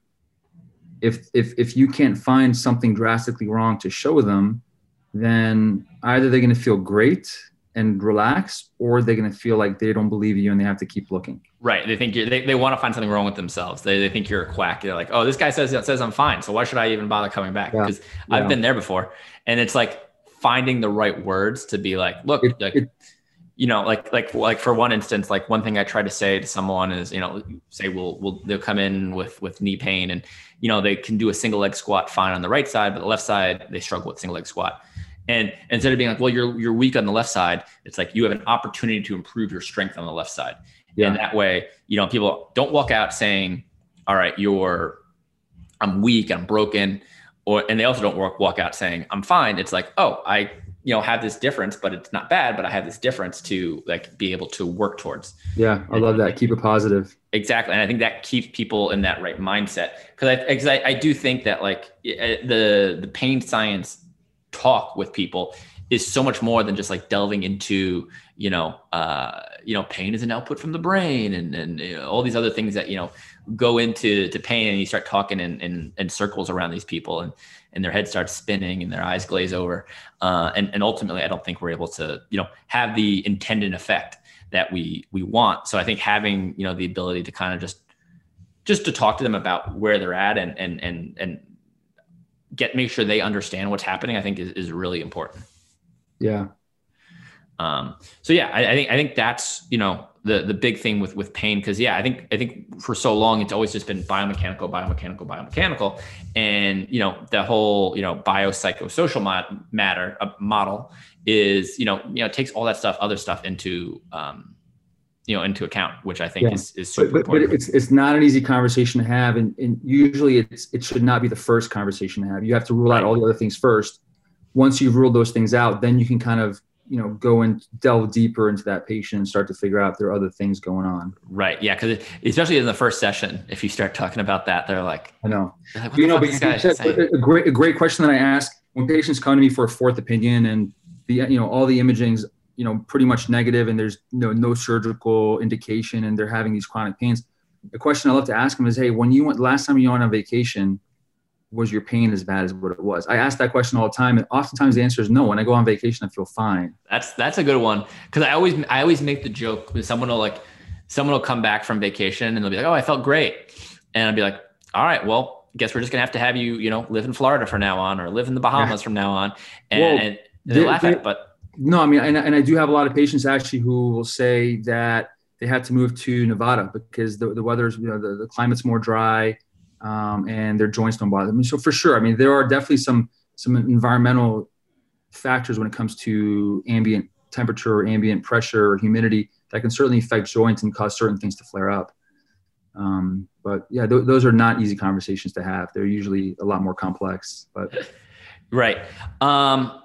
if if if you can't find something drastically wrong to show them then either they're going to feel great and relax or they're going to feel like they don't believe you and they have to keep looking. Right. They think they, they want to find something wrong with themselves. They, they think you're a quack. They're like oh this guy says says i'm fine so why should i even bother coming back? Because yeah. i've yeah. been there before. And it's like finding the right words to be like, look, it, like, it, you know, like, like, like for one instance, like one thing I try to say to someone is, you know, say, we'll, we'll, they'll come in with, with knee pain and, you know, they can do a single leg squat fine on the right side, but the left side, they struggle with single leg squat. And instead of being like, well, you're, you're weak on the left side, it's like you have an opportunity to improve your strength on the left side. Yeah. And that way, you know, people don't walk out saying, all right, you're, I'm weak, I'm broken or and they also don't walk walk out saying I'm fine. It's like, oh, I you know have this difference, but it's not bad, but I have this difference to like be able to work towards. Yeah, I love that. Keep it positive. Exactly, and I think that keeps people in that right mindset because I, cause I I do think that like the the pain science talk with people is so much more than just like delving into you know uh, you know pain is an output from the brain and and you know, all these other things that you know go into to pain and you start talking in, in, in circles around these people and and their head starts spinning and their eyes glaze over uh, and and ultimately I don't think we're able to you know have the intended effect that we we want. So I think having you know the ability to kind of just just to talk to them about where they're at and and and and get make sure they understand what's happening I think is, is really important. Yeah. Um, so yeah, I, I, think I think that's you know the the big thing with with pain because yeah, I think I think for so long it's always just been biomechanical, biomechanical, biomechanical, and you know the whole you know biopsychosocial matter uh, model is you know you know takes all that stuff, other stuff into um, you know into account, which I think yeah. is is super but, important. But it's it's not an easy conversation to have, and, and usually it's it should not be the first conversation to have. You have to rule right. out all the other things first. Once you've ruled those things out, then you can kind of you know go and delve deeper into that patient and start to figure out there are other things going on. Right. Yeah because especially in the first session if you start talking about that they're like i know. like, you know but a great a great question that i ask when patients come to me for a fourth opinion and the you know all the imaging's you know pretty much negative and there's no no surgical indication and they're having these chronic pains the question i love to ask them is hey when you went last time you went on vacation was your pain as bad as what it was? I ask that question all the time, and oftentimes the answer is no. When I go on vacation, I feel fine. That's that's a good one because I always I always make the joke when someone will like someone will come back from vacation and they'll be like, oh, I felt great, and I'll be like, all right, well, guess we're just gonna have to have you you know live in Florida from now on or live in the Bahamas yeah. from now on, and, well, and they, laugh they, at it, but no, I mean, and, and I do have a lot of patients actually who will say that they had to move to Nevada because the, the weather's you know the, the climate's more dry um, and their joints don't bother them. So for sure, I mean, there are definitely some some environmental factors when it comes to ambient temperature, or ambient pressure, or humidity that can certainly affect joints and cause certain things to flare up. Um, but yeah, th- those are not easy conversations to have. They're usually a lot more complex. But [LAUGHS] right. Um,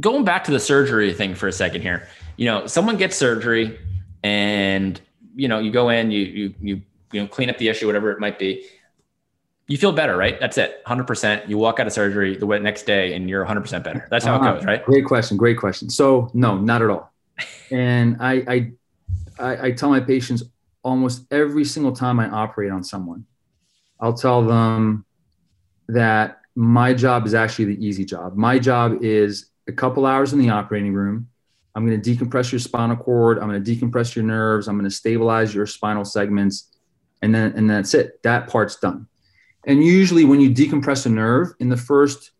going back to the surgery thing for a second here, you know, someone gets surgery, and you know, you go in, you you you you know, clean up the issue, whatever it might be you feel better, right? That's it. 100%. You walk out of surgery the next day and you're 100% better. That's how uh, it goes, right? Great question. Great question. So, no, not at all. [LAUGHS] and I, I, I, I tell my patients almost every single time I operate on someone, I'll tell them that my job is actually the easy job. My job is a couple hours in the operating room. I'm going to decompress your spinal cord. I'm going to decompress your nerves. I'm going to stabilize your spinal segments. And then, and that's it. That part's done and usually, when you decompress a nerve in the first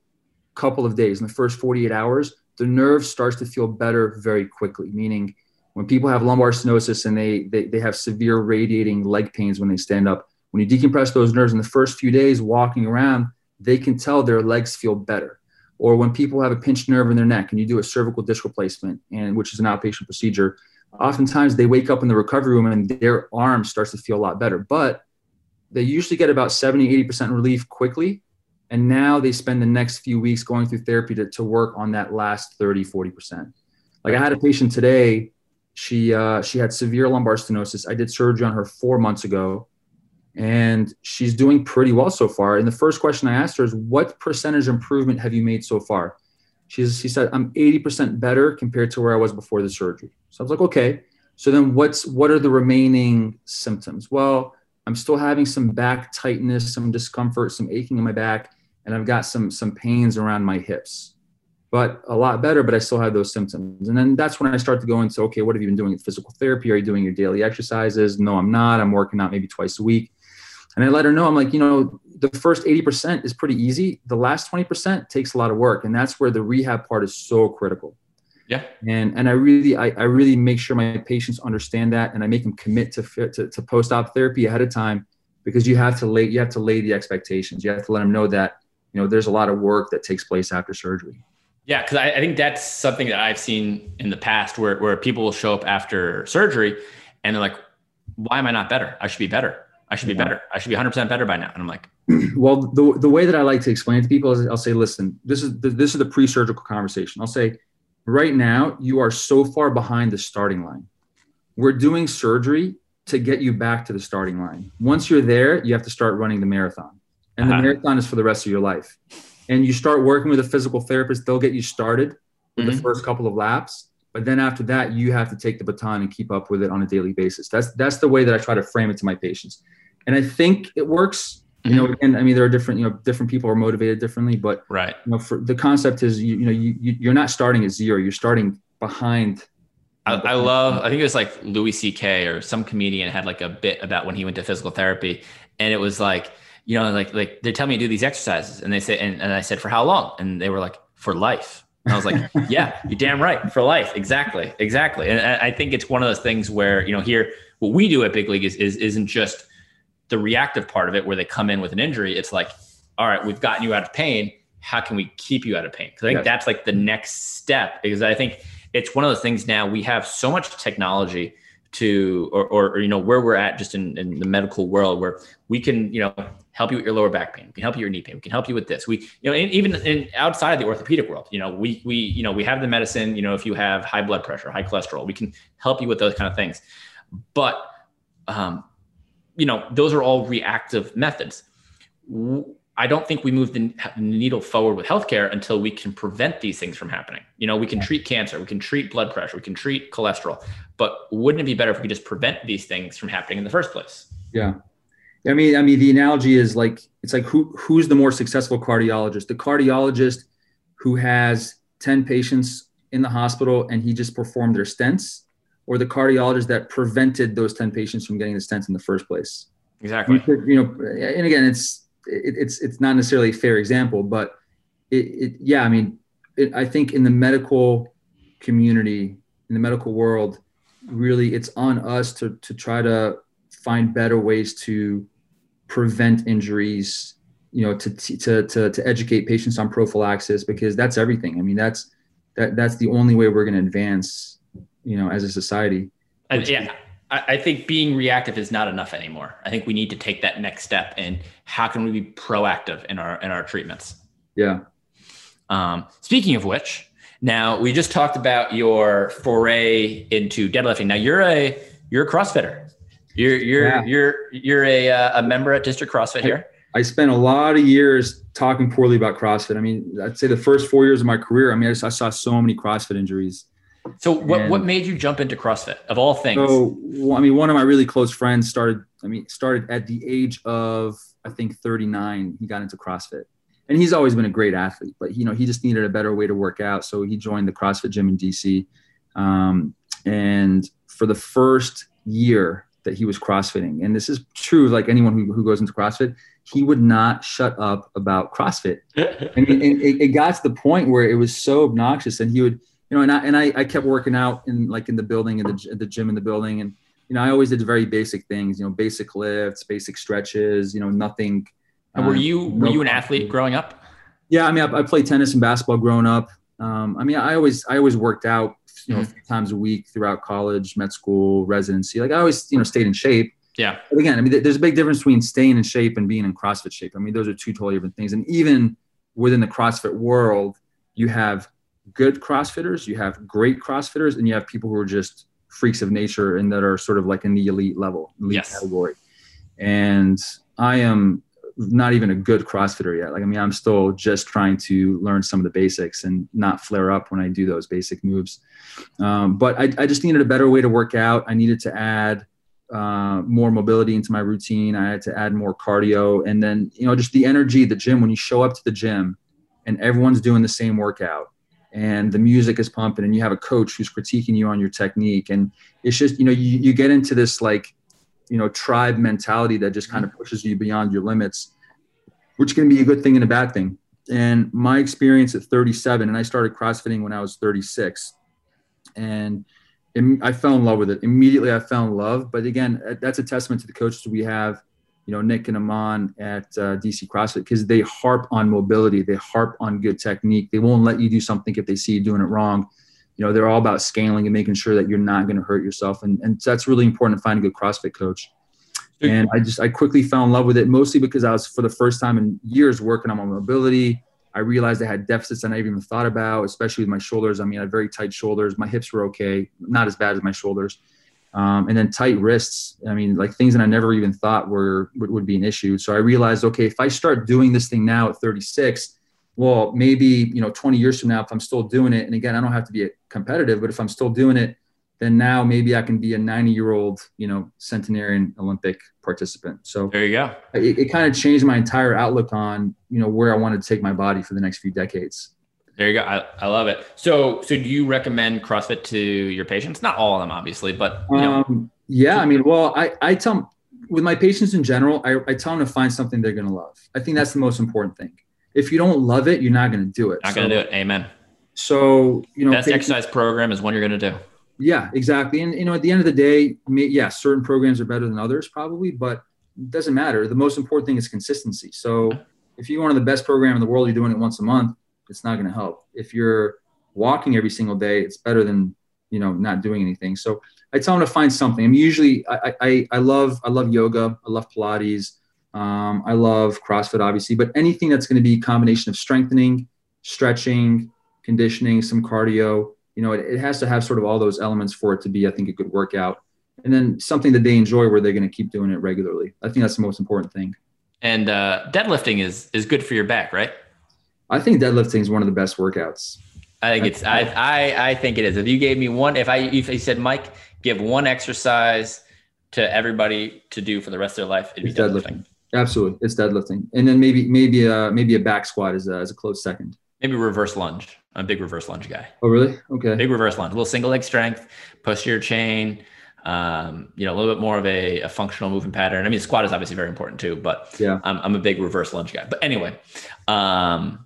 couple of days, in the first 48 hours, the nerve starts to feel better very quickly. Meaning, when people have lumbar stenosis and they, they, they have severe radiating leg pains when they stand up, when you decompress those nerves in the first few days walking around, they can tell their legs feel better. Or when people have a pinched nerve in their neck and you do a cervical disc replacement, and which is an outpatient procedure, oftentimes they wake up in the recovery room and their arm starts to feel a lot better. But they usually get about 70, 80% relief quickly. And now they spend the next few weeks going through therapy to, to work on that last 30, 40%. Like I had a patient today, she, uh, she had severe lumbar stenosis. I did surgery on her four months ago and she's doing pretty well so far. And the first question I asked her is, what percentage improvement have you made so far? She's, she said, I'm 80% better compared to where I was before the surgery. So I was like, okay. So then what's, what are the remaining symptoms? Well, I'm still having some back tightness, some discomfort, some aching in my back, and I've got some some pains around my hips. But a lot better, but I still have those symptoms. And then that's when I start to go into okay, what have you been doing physical therapy? Are you doing your daily exercises? No, I'm not. I'm working out maybe twice a week. And I let her know, I'm like, you know, the first 80% is pretty easy. The last 20% takes a lot of work. And that's where the rehab part is so critical. Yeah. And and I really I, I really make sure my patients understand that and I make them commit to to, to post op therapy ahead of time because you have to lay you have to lay the expectations. You have to let them know that you know there's a lot of work that takes place after surgery. Yeah, because I, I, think that's something that I've seen in the past where where people will show up after surgery and they're like, "Why am I not better? I should be better. I should be yeah. better. I should be 100 percent better by now." And I'm like, [CLEARS THROAT] "Well, the the way that I like to explain it to people is I'll say, listen, this is the, this is the pre-surgical conversation. I'll say." Right now you are so far behind the starting line. We're doing surgery to get you back to the starting line. Once you're there, you have to start running the marathon. And uh-huh. the marathon is for the rest of your life. And you start working with a physical therapist, they'll get you started with mm-hmm. the first couple of laps. But then after that, you have to take the baton and keep up with it on a daily basis. That's that's the way that I try to frame it to my patients. and I think it works. You know, mm-hmm. again, I mean, there are different, you know, different people are motivated differently, but right. You know, for the concept is, you, you know, you, you're not starting at zero. You're starting behind I, I, love, I think it was like Louis C.K. or some comedian had like a bit about when he went to physical therapy. And it was like, you know, like, like they tell me to do these exercises. And they say, and, and I said, for how long? And they were like, for life. And I was like, [LAUGHS] yeah, you're damn right. For life. Exactly. Exactly. And I think it's one of those things where, you know, here, what we do at Big League is, is isn't just the reactive part of it where they come in with an injury. It's like, all right, we've gotten you out of pain. How can we keep you out of pain? Because I think yes. that's like the next step. Because I think it's one of those things now we have so much technology to or, or, or, you know where we're at just in, in the medical world where we can you know help you with your lower back pain we can help you with your knee pain we can help you with this we you know in, even in outside of the orthopedic world you know we we you know we have the medicine you know if you have high blood pressure high cholesterol we can help you with those kind of things but um you know those are all reactive methods I don't think we move the needle forward with healthcare until we can prevent these things from happening. You know, we can treat cancer, we can treat blood pressure, we can treat cholesterol, but wouldn't it be better if we could just prevent these things from happening in the first place? Yeah. I mean, I mean, the analogy is like it's like who who's the more successful cardiologist? The cardiologist who has 10 patients in the hospital and he just performed their stents, or the cardiologist that prevented those 10 patients from getting the stents in the first place. Exactly. You, could, you know, and again, it's it, it's it's not necessarily a fair example, but it, it yeah, I mean, it, I think in the medical community, in the medical world, really, it's on us to to try to find better ways to prevent injuries. You know, to to to to educate patients on prophylaxis because that's everything. I mean, that's that that's the only way we're going to advance. You know, as a society. And, yeah, I think being reactive is not enough anymore. I think we need to take that next step and how can we be proactive in our in our treatments? Yeah. Um, speaking of which, now we just talked about your foray into deadlifting. Now you're a you're a CrossFitter. You're you're yeah. you're you're a uh, a member at District CrossFit here. I spent a lot of years talking poorly about CrossFit. I mean, I'd say the first four years of my career. I mean, I, I saw so many CrossFit injuries so what, and what made you jump into CrossFit of all things? So, well, I mean, one of my really close friends started, I mean, started at the age of, I think 39, he got into CrossFit and he's always been a great athlete, but you know, he just needed a better way to work out. So he joined the CrossFit gym in DC. Um, and for the first year that he was CrossFitting, and this is true, like anyone who, who goes into CrossFit, he would not shut up about CrossFit. [LAUGHS] and, it, it, it got to the point where it was so obnoxious and he would, you know, and I, and I, I kept working out in like in the building in the, the gym in the building. And, you know, I always did very basic things, you know, basic lifts, basic stretches, you know, nothing. And were you, were you an athlete growing up? Yeah. I mean, I, I played tennis and basketball growing up. Um, I mean, I always, I always worked out, you know, mm-hmm. times a week throughout college, med school, residency. Like I always, you know, stayed in shape. Yeah. But again, I mean, there's a big difference between staying in shape and being in CrossFit shape. I mean, those are two totally different things. And even within the CrossFit world, you have good CrossFitters, you have great CrossFitters, and you have people who are just freaks of nature and that are sort of like in the elite level, elite yes. category. And I am not even a good CrossFitter yet. Like, I mean, I'm still just trying to learn some of the basics and not flare up when I do those basic moves. Um, but I, I, just needed a better way to work out. I needed to add uh, more mobility into my routine. I had to add more cardio. And then, you know, just the energy, the gym, when you show up to the gym and everyone's doing the same workout and the music is pumping and you have a coach who's critiquing you on your technique. And it's just you know you, you get into this like you know tribe mentality that just kind of pushes you beyond your limits which can be a good thing and a bad thing. And my experience at 37 and i started crossfitting when i was 36 and i fell in love with it. Immediately i fell in love. But again that's a testament to the coaches we have you know Nick and Amon at uh, DC CrossFit because they harp on mobility, they harp on good technique. They won't let you do something if they see you doing it wrong. You know they're all about scaling and making sure that you're not going to hurt yourself, and and so that's really important to find a good CrossFit coach. And I just I quickly fell in love with it, mostly because I was for the first time in years working on my mobility. I realized I had deficits that I never even thought about, especially with my shoulders. I mean, I had very tight shoulders. My hips were okay, not as bad as my shoulders um, and then tight wrists. I mean, like things that I never even thought were would, would, be an issue. So I realized, okay, if I start doing this thing now at 36, well, maybe you know, 20 years from now, if I'm still doing it, and again, I don't have to be competitive, but if I'm still doing it, then now maybe I can be a 90 year old, you know, centenarian Olympic participant. So there you go. It, it kind of changed my entire outlook on, you know, where I wanted to take my body for the next few decades. There you go. I, I love it. So, so do you recommend CrossFit to your patients? Not all of them, obviously, but you know. Um, yeah, I mean, well, I, I tell with my patients in general, I, I tell them to find something they're going to love. I think that's the most important thing. If you don't love it, you're not going to do it. Not so, going to do it. Amen. So, you know, best patients, exercise program is one you're going to do. Yeah, exactly. And, you know, at the end of the day, may, yeah, certain programs are better than others probably, but it doesn't matter. The most important thing is consistency. So if you want to the best program in the world, you're doing it once a month it's not going to help. If you're walking every single day, it's better than you know not doing anything. So I tell them to find something. I'm usually I I, I love I love yoga. I love Pilates. Um, I love CrossFit, obviously, but anything that's going to be a combination of strengthening, stretching, conditioning, some cardio. You know, it, it has to have sort of all those elements for it to be, I think, a good workout. And then something that they enjoy where they're going to keep doing it regularly. I think that's the most important thing. And uh, deadlifting is is good for your back, right? I think deadlifting is one of the best workouts. I think it's I, I I think it is. If you gave me one, if I if you said Mike, give one exercise to everybody to do for the rest of their life, it'd be deadlifting. deadlifting. Absolutely, it's deadlifting, and then maybe maybe a maybe a back squat as a, as a close second. Maybe reverse lunge. I'm a big reverse lunge guy. Oh really? Okay. Big reverse lunge, a little single leg strength, posterior chain. Um, you know, a little bit more of a, a, functional movement pattern. I mean, squat is obviously very important too, but yeah, I'm, I'm a big reverse lunge guy. But anyway, um,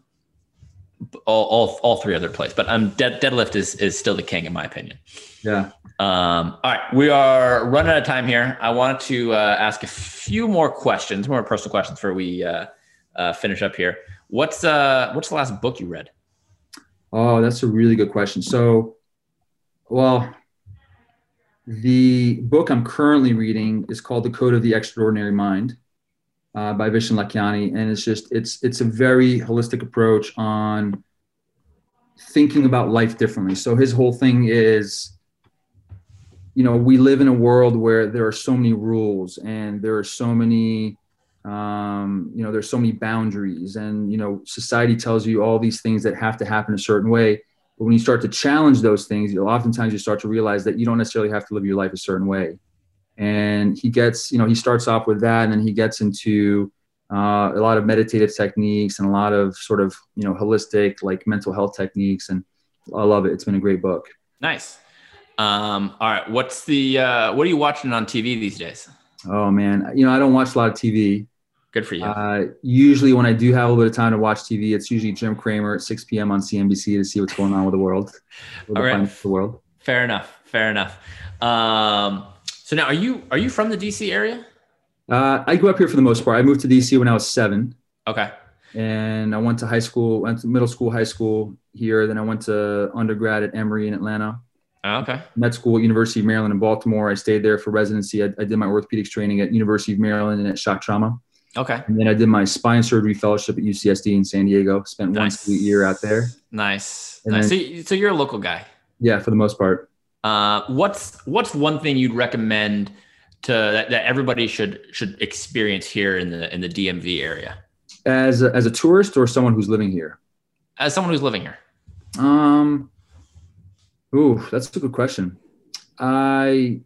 all, all, all three other plays, but um, dead, deadlift is, is still the king in my opinion. Yeah. Um, all right. We are running out of time here. I wanted to uh, ask a few more questions, more personal questions before we uh, uh, finish up here. What's, uh, what's the last book you read? Oh, that's a really good question. So, well, the book I'm currently reading is called The Code of the Extraordinary Mind uh, by Vishen Lakhiani, and it's just it's it's a very holistic approach on thinking about life differently. So his whole thing is, you know, we live in a world where there are so many rules and there are so many, um, you know, there's so many boundaries, and you know, society tells you all these things that have to happen a certain way. But when you start to challenge those things, you know, oftentimes you start to realize that you don't necessarily have to live your life a certain way and he gets you know he starts off with that and then he gets into uh, a lot of meditative techniques and a lot of sort of you know holistic like mental health techniques and i love it. It's been a great book. Nice. Um, all right. What's the uh, what are you watching on tv these days? Oh man. You know i don't watch a lot of tv good for you. Uh, usually when i do have a little bit of time to watch tv it's usually jim cramer at 6 p.m on cnbc to see what's going on with the world. With [LAUGHS] all right. the world. Fair enough. Fair enough. Um, so now, are you are you from the DC area? Uh, I grew up here for the most part. I moved to DC when I was seven. Okay. And I went to high school, went to middle school, high school here. Then I went to undergrad at Emory in Atlanta. Oh, okay. Med school University of Maryland in Baltimore. I stayed there for residency. I, I did my orthopedics training at University of Maryland and at Shock Trauma. Okay. And then I did my spine surgery fellowship at UCSD in San Diego. Spent nice. one year out there. Nice. nice. Then, so, so you're a local guy. Yeah, for the most part. Uh, what's what's one thing you'd recommend to that, that everybody should should experience here in the in the DMV area? As a, as a tourist or someone who's living here? As someone who's living here. Um. Ooh, that's a good question. I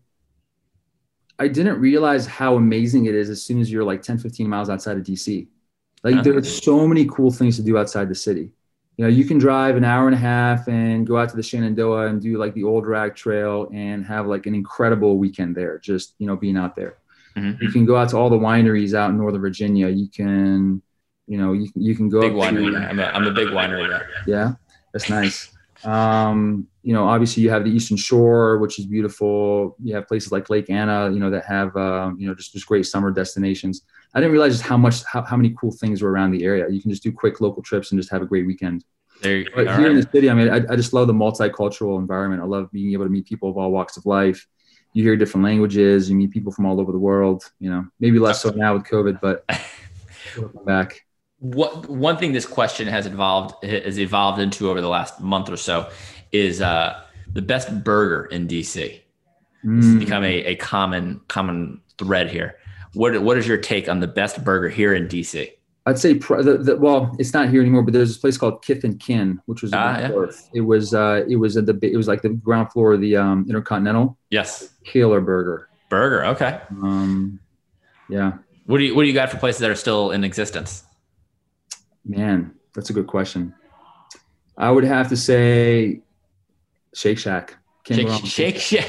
I didn't realize how amazing it is as soon as you're like 10, 15 miles outside of DC. Like uh-huh. there are so many cool things to do outside the city you know, you can drive an hour and a half and go out to the Shenandoah and do like the old rag trail and have like an incredible weekend there, just, you know, being out there. Mm-hmm. You can go out to all the wineries out in Northern Virginia. You can, you know, you, you can go. Big winery. To, I'm, a, I'm a big winery guy. Yeah. That's nice. Um, you know, obviously you have the Eastern Shore, which is beautiful. You have places like Lake Anna, you know, that have, uh, you know, just, just great summer destinations. I didn't realize just how much how, how many cool things were around the area. You can just do quick local trips and just have a great weekend. There, you but here right. in the city, I mean, I, I just love the multicultural environment. I love being able to meet people of all walks of life. You hear different languages. You meet people from all over the world. You know, maybe less so now with COVID, but [LAUGHS] back. What one thing this question has evolved has evolved into over the last month or so is uh, the best burger in DC. Mm. Has become a, a common common thread here. What what is your take on the best burger here in DC? I'd say the, the, well, it's not here anymore, but there's this place called Kith and Kin, which was Ah, yeah. It was uh, it was at the it was like the ground floor of the um, Intercontinental Yes. Killer Burger. Burger. Okay. Um, yeah, What do you What do you got for places that are still in existence? man, that's a good question. I would have to say Shake Shack. Shake Shake Shack.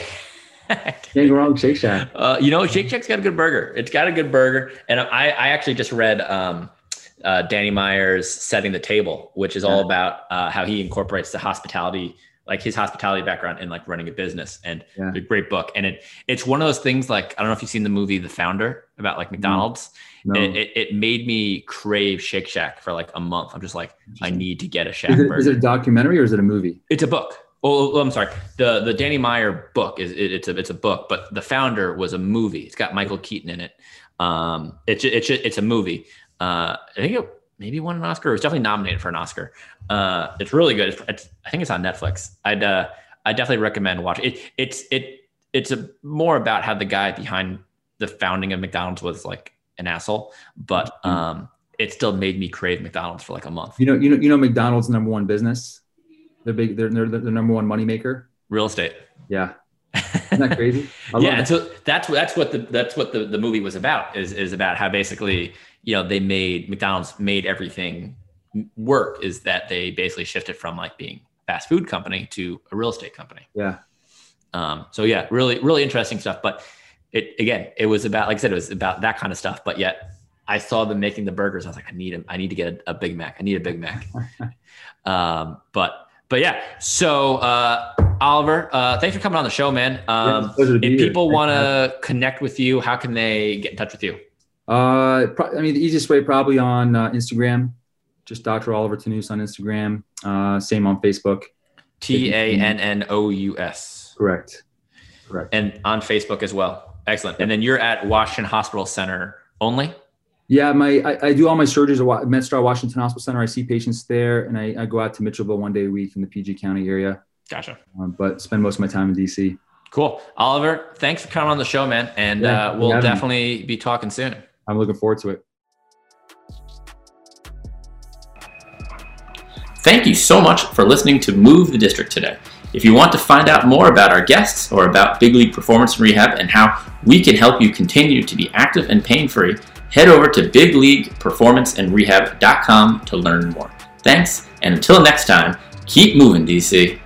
Can't go wrong Shake Shack. Uh, you know, Shake Shack's got a good burger. It's got a good burger, and I, I actually just read um, uh, Danny Meyer's "Setting the Table," which is all Yeah. about uh, how he incorporates the hospitality, like his hospitality background, in like running a business. And Yeah. a great book. And it it's one of those things. Like I don't know if you've seen the movie The Founder about like McDonald's. No. It, it, it made me crave Shake Shack for like a month. I'm just like, I need to get a Shack Is it, burger. is it a documentary or is it a movie? It's a book. Oh, I'm sorry. The the Danny Meyer book is it, it's a it's a book, but the founder was a movie. It's got Michael Keaton in it. Um, it's it's it's a movie. Uh, I think it maybe won an Oscar. It was definitely nominated for an Oscar. Uh, it's really good. It's, it's I think it's on Netflix. I'd uh, I definitely recommend watching it. It's it it's a more about how the guy behind the founding of McDonald's was like an asshole, but Mhm. um, it still made me crave McDonald's for like a month. You know, you know, you know, McDonald's number one business. They're big. They're they're the number one moneymaker. Real estate. Yeah, isn't that crazy? [LAUGHS] Yeah, and that. so that's that's what the that's what the, the movie was about is is about how basically you know they made McDonald's made everything work is that they basically shifted from like being a fast food company to a real estate company. yeah. Um, so yeah, really really interesting stuff. But it again, it was about like I said, it was about that kind of stuff. But yet I saw them making the burgers. I was like, I need a, I need to get a, a Big Mac. I need a Big Mac. [LAUGHS] um, but but yeah, so uh, Oliver, uh, thanks for coming on the show, man. Um, it's a pleasure to be if people want to connect with you, how can they get in touch with you? Uh, pro- I mean, the easiest way probably on uh, Instagram, just Dr. Oliver Tannous on Instagram. Uh, same on Facebook. T A N N O U S, Correct. Correct. and on Facebook as well. Excellent. And then you're at Washington Hospital Center only. Yeah, my I, I do all my surgeries at Wa- MedStar Washington Hospital Center. I see patients there, and I, I go out to Mitchellville one day a week in the PG County area, Gotcha. uh, but spend most of my time in DC. Cool. Oliver, thanks for coming on the show, man. And Yeah, uh, we'll having me. definitely be talking soon. I'm looking forward to it. Thank you so much for listening to Move the District today. If you want to find out more about our guests or about Big League Performance and Rehab and how we can help you continue to be active and pain free, head over to bigleagueperformanceandrehab.com to learn more. Thanks, and until next time, keep moving, DC.